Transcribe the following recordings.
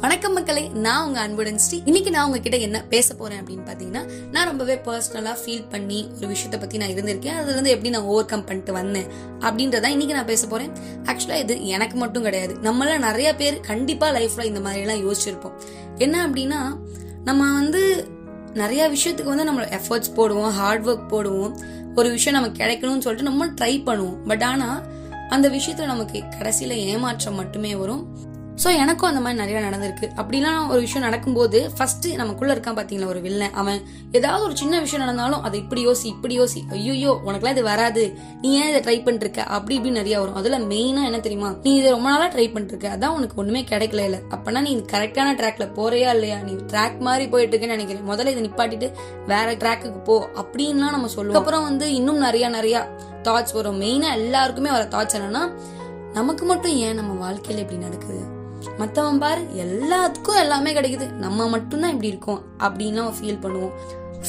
வணக்கம் மக்களே நான் உங்க அன்புடன் ஸ்ரீ. இன்னைக்கு நான் உங்ககிட்ட என்ன பேச போறேன் அப்படின்னு பாத்தீங்கன்னா நான் ரொம்பவே பர்சனலா ஃபீல் பண்ணி ஒரு விஷயத்த பத்தி நான் இருந்திருக்கேன். அதுல இருந்து எப்படி நான் ஓவர் கம் பண்ணிட்டு வந்தேன் அப்படின்றதான் இன்னைக்கு நான் பேச போறேன். ஆக்சுவலா இது எனக்கு மட்டும் கிடையாது. நம்மள நிறைய பேர் கண்டிப்பா லைஃப்ல இந்த மாதிரி எல்லாம் யோசிச்சிருப்போம். என்ன அப்படின்னா நம்ம வந்து நிறைய விஷயத்துக்கு வந்து நம்ம எஃபர்ட்ஸ் போடுவோம் ஹார்ட் ஒர்க் போடுவோம். ஒரு விஷயம் நமக்கு கிடைக்கணும்னு சொல்லிட்டு நம்ம ட்ரை பண்ணுவோம். பட் ஆனா அந்த விஷயத்துல நமக்கு கடைசியில ஏமாற்றம் மட்டுமே வரும். ஸோ எனக்கும் அந்த மாதிரி நிறைய நடந்திருக்கு. அப்படிலாம் ஒரு விஷயம் நடக்கும்போது ஃபர்ஸ்ட் நமக்குள்ள இருக்கான் பாத்தீங்களா ஒரு வில்லன் அவன் ஏதாவது ஒரு சின்ன விஷயம் நடந்தாலும் அதை இப்படி யோசி இப்படி யோசி ஐயோ உனக்குலாம் இது வராது. நீ ஏன் இதை ட்ரை பண்ணிருக்க? அப்படி இப்படி நிறைய வரும். அதுல மெயினா என்ன தெரியுமா? நீ இதை ரொம்ப நாளா ட்ரை பண்ணிருக்க. அதான் உனக்கு ஒண்ணுமே கிடைக்கல இல்ல. அப்பனா நீ கரெக்டான ட்ராக்ல போறியா இல்லையா? நீ ட்ராக் மாதிரி போயிட்டு இருக்கேன்னு நினைக்கிறேன். முதல்ல இதை நிப்பாட்டிட்டு வேற ட்ராக்குக்கு போ. அப்படின்லாம் நம்ம சொல்லுவோம். அப்புறம் வந்து இன்னும் நிறைய நிறைய தாட்ஸ் வரும். மெயினா எல்லாருக்குமே வர தாட்ஸ் என்னன்னா நமக்கு மட்டும் ஏன் நம்ம வாழ்க்கையில இப்படி நடக்குது? மற்றவன் பாரு எல்லாத்துக்கும் எல்லாமே கிடைக்குது. நம்ம மட்டும்தான் இப்படி இருக்கோம் அப்படின்லாம் ஃபீல் பண்ணுவோம்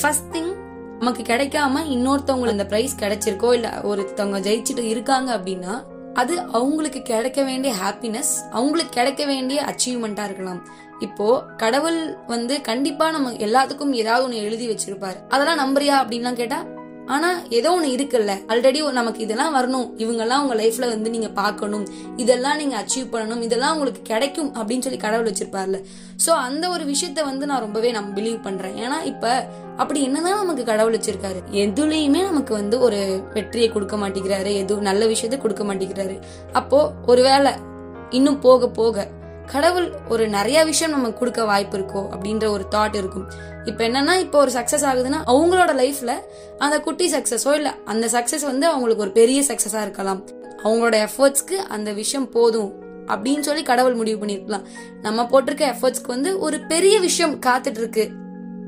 ஃபர்ஸ்ட் திங் நமக்கு கிடைக்காம இன்னொருத்தவங்களுக்கு அந்த ப்ரைஸ் கிடைச்சிருக்கோ இல்ல ஒருத்தவங்க ஜெயிச்சுட்டு இருக்காங்க அப்படின்னா அது அவங்களுக்கு கிடைக்க வேண்டிய ஹாப்பினஸ் அவங்களுக்கு கிடைக்க வேண்டிய அச்சீவ்மெண்டா இருக்கலாம். இப்போ கடவுள் வந்து கண்டிப்பா நம்ம எல்லாத்துக்கும் ஏதாவது ஒண்ணு எழுதி வச்சிருப்பாரு. அதெல்லாம் நம்புறியா அப்படின்லாம் கேட்டா ஆனா ஏதோ ஒண்ணு இருக்குல்ல. ஆல்ரெடி நமக்கு இதெல்லாம் வரணும். இவங்கெல்லாம் உங்க லைஃப்ல வந்து நீங்க பார்க்கணும். இதெல்லாம் நீங்க அச்சீவ் பண்ணணும். இதெல்லாம் உங்களுக்கு கிடைக்கும் அப்படின்னு சொல்லி கடவுள் வச்சிருப்பார்ல. சோ அந்த ஒரு விஷயத்த வந்து நான் ரொம்பவே நான் பிலீவ் பண்றேன். ஏன்னா இப்ப அப்படி என்னதான் நமக்கு கடவுள் வச்சிருக்காரு. எதுலயுமே நமக்கு வந்து ஒரு வெற்றியை கொடுக்க மாட்டேங்கிறாரு. எதுவும் நல்ல விஷயத்த கொடுக்க மாட்டேங்கிறாரு. அப்போ ஒருவேளை இன்னும் போக போக கடவுள் ஒரு நிறைய விஷயம் நமக்கு கொடுக்க வாய்ப்பு இருக்கோ அப்படின்ற ஒரு தாட் இருக்கும். இப்போ என்னன்னா இப்போ ஒரு சக்சஸ் ஆகுதுன்னா அவங்களோட லைஃப்ல அந்த குட்டி சக்சஸோ இல்ல அந்த சக்சஸ் வந்து அவங்களுக்கு ஒரு பெரிய சக்சஸா இருக்கலாம். அவங்களோட எஃபர்ட்ஸ்க்கு அந்த விஷயம் போதும் அப்படின்னு சொல்லி கடவுள் முடிவு பண்ணிருக்கலாம். நம்ம போட்டிருக்க எஃபர்ட்ஸ்க்கு வந்து ஒரு பெரிய விஷயம் காத்துட்டு இருக்கு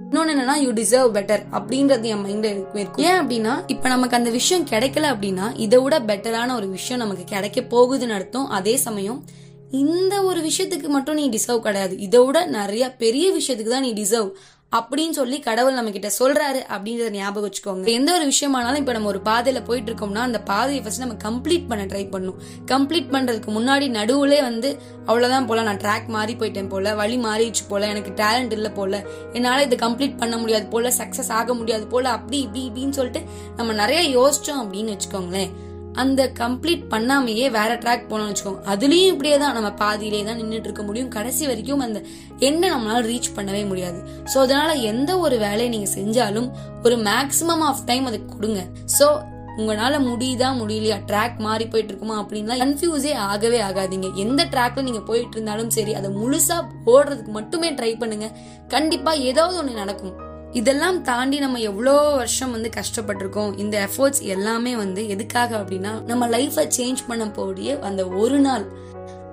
இன்னொன்னு என்னன்னா யூ டிசர்வ் பெட்டர் அப்படின்றது என் மைண்ட்ல இருக்கும். ஏன் அப்படின்னா இப்ப நமக்கு அந்த விஷயம் கிடைக்கல அப்படின்னா இதை விட பெட்டரான ஒரு விஷயம் நமக்கு கிடைக்க போகுதுன்னு அர்த்தம். அதே சமயம் இந்த ஒரு விஷயத்துக்கு மட்டும் நீ டிசர்வ் கிடையாது. இதை விட நிறைய பெரிய விஷயத்துக்கு தான் நீ டிசர்வ் அப்படின்னு சொல்லி கடவுள் நம்ம கிட்ட சொல்றாரு அப்படின்றத ஞாபகம் வச்சுக்கோங்க. எந்த ஒரு விஷயமானாலும் இப்ப நம்ம ஒரு பாதையில போயிட்டு இருக்கோம்னா அந்த பாதையை ஃபர்ஸ்ட் நம்ம கம்ப்ளீட் பண்ண ட்ரை பண்ணும் கம்ப்ளீட் பண்றதுக்கு முன்னாடி நடுவுலே வந்து அவ்வளவுதான் போல நான் ட்ராக் மாறி போயிட்டேன் போல வழி மாறிடுச்சு போல எனக்கு டேலண்ட் இல்ல போல என்னால இதை கம்ப்ளீட் பண்ண முடியாது போல சக்சஸ் ஆக முடியாது போல அப்படி இப்படி இப்படின்னு சொல்லிட்டு நம்ம நிறைய யோசிச்சோம் அப்படின்னு வச்சுக்கோங்களேன். அந்த கம்ப்ளீட் பண்ணாமையே வேற ட்ராக் போனோம்னு வச்சுக்கோங்க அதுலயும் இப்படியே தான் நம்ம பாதியிலே தான் நின்றுட்டு இருக்க முடியும். கடைசி வரைக்கும் அந்த என்ன நம்மளால ரீச் பண்ணவே முடியாது. சோ அதனால எந்த ஒரு வேலையை நீங்க செஞ்சாலும் ஒரு மேக்சிமம் ஆஃப் டைம் அதுக்கு கொடுங்க. சோ உங்களால முடியுதா முடியலையா? ட்ராக் மாறி போயிட்டு இருக்குமா அப்படின்னா கன்ஃபியூஸே ஆகவே ஆகாதீங்க. எந்த ட்ராக்ல நீங்க போயிட்டு இருந்தாலும் சரி அதை முழுசா ஓடுறதுக்கு மட்டுமே ட்ரை பண்ணுங்க. கண்டிப்பா ஏதாவது ஒண்ணு நடக்கும். இதெல்லாம் தாண்டி நம்ம எவ்வளோ வருஷம் வந்து கஷ்டப்பட்டிருக்கோம். இந்த எஃபர்ட்ஸ் எல்லாமே வந்து எதுக்காக அப்படின்னா நம்ம லைஃபை சேஞ்ச் பண்ண போடிய அந்த ஒரு நாள்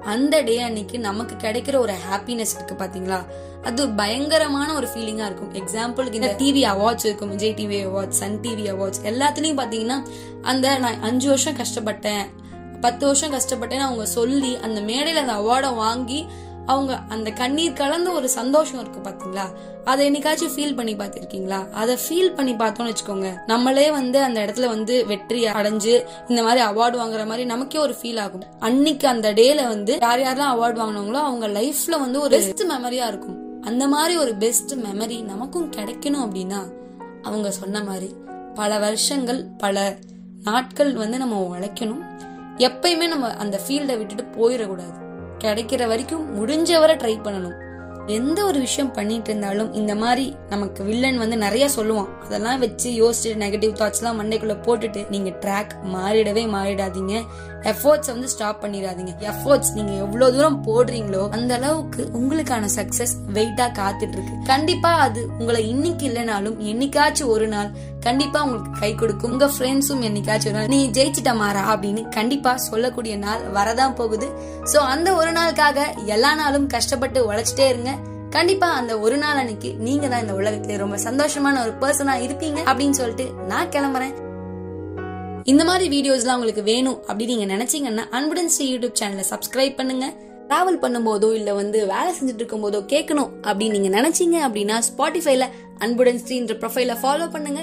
அந்த டே அன்னைக்கு நமக்கு கிடைக்கிற ஒரு ஹாப்பினஸ் இருக்கு பாத்தீங்களா? அது பயங்கரமான ஒரு ஃபீலிங்கா இருக்கும். எக்ஸாம்பிளுக்கு இந்த டிவி அவார்ட்ஸ் இருக்கும். Vijay TV awards Sun TV awards எல்லாத்துலயும் பாத்தீங்கன்னா அந்த நான் அஞ்சு வருஷம் கஷ்டப்பட்டேன் பத்து வருஷம் கஷ்டப்பட்டேன்னு அவங்க சொல்லி அந்த மேடையில அந்த அவார்டை வாங்கி அவங்க அந்த கண்ணீர் கலந்த ஒரு சந்தோஷம் இருக்கு பாத்தீங்களா? அதை என்னைக்காச்சும் ஃபீல் பண்ணி பார்த்துருக்கீங்களா? அதை ஃபீல் பண்ணி பார்த்தோம்னு வச்சுக்கோங்க. நம்மளே வந்து அந்த இடத்துல வந்து வெற்றி அடைஞ்சு இந்த மாதிரி அவார்டு வாங்குற மாதிரி நமக்கே ஒரு ஃபீல் ஆகும். அன்னைக்கு அந்த டேல வந்து யார் யாரெல்லாம் அவார்டு வாங்கினாங்களோ அவங்க லைஃப்ல வந்து ஒரு பெஸ்ட் மெமரியா இருக்கும். அந்த மாதிரி ஒரு பெஸ்ட் மெமரி நமக்கும் கிடைக்கணும் அப்படின்னா அவங்க சொன்ன மாதிரி பல வருஷங்கள் பல நாட்கள் வந்து நம்ம உழைக்கணும். எப்பயுமே நம்ம அந்த ஃபீல்டை விட்டுட்டு போயிடக்கூடாது. கிடைக்கிற வரைக்கும் முடிஞ்சவரை ட்ரை பண்ணணும். எந்த ஒரு விஷயம் பண்ணிட்டு இருந்தாலும் இந்த மாதிரி நமக்கு வில்லன் வந்து நிறைய சொல்லுவான். அதெல்லாம் வச்சு யோசிச்சுட்டு நெகட்டிவ் தாட்ஸ் எல்லாம் மண்டைக்குள்ள போட்டுட்டு நீங்க ட்ராக் மாறிடவே மாறிடாதீங்க. எஃபோர்ட்ஸ் வந்து ஸ்டாப் பண்ணிடாதீங்க. எஃபோர்ட்ஸ் நீங்க எவ்வளவு தூரம் போடுறீங்களோ அந்த அளவுக்கு உங்களுக்கான சக்சஸ் வெயிட்டா காத்துட்டு இருக்கு கண்டிப்பா அது உங்களை இன்னைக்கு இல்லைனாலும் என்னைக்காச்சும் ஒரு நாள் கண்டிப்பா உங்களுக்கு கை கொடுக்கும். உங்க ஃப்ரெண்ட்ஸும் என்னைக்காச்சும் ஒரு நாள் நீ ஜெயிச்சிட்ட மாறா? அப்படின்னு கண்டிப்பா சொல்லக்கூடிய நாள் வரதான் போகுது. சோ அந்த ஒரு நாளுக்காக எல்லா நாளும் கஷ்டப்பட்டு உழைச்சிட்டே இருங்க. கண்டிப்பா அந்த ஒரு நாள் அன்னைக்கு நீங்க தான் இந்த உலகத்துல ரொம்ப சந்தோஷமான ஒரு பர்சனா இருப்பீங்க அப்படின்னு சொல்லிட்டு நான் கிளம்புறேன். இந்த மாதிரி வீடியோஸ்லாம் உங்களுக்கு வேணும் அப்படின்னு நீங்க நினைச்சீங்கன்னா அன்புடன் ஸ்ரீ யூடியூப் சேனலை சப்ஸ்கிரைப் பண்ணுங்க. டிராவல் பண்ணும்போதோ இல்ல வந்து வேலை செஞ்சுட்டு இருக்கும் போதோ கேட்கணும் அப்படின்னு நீங்க நினைச்சீங்க அப்படின்னா ஸ்பாட்டிஃபைல அன்புடன் ஸ்ரீன்ற ப்ரொஃபைல ஃபாலோ பண்ணுங்க.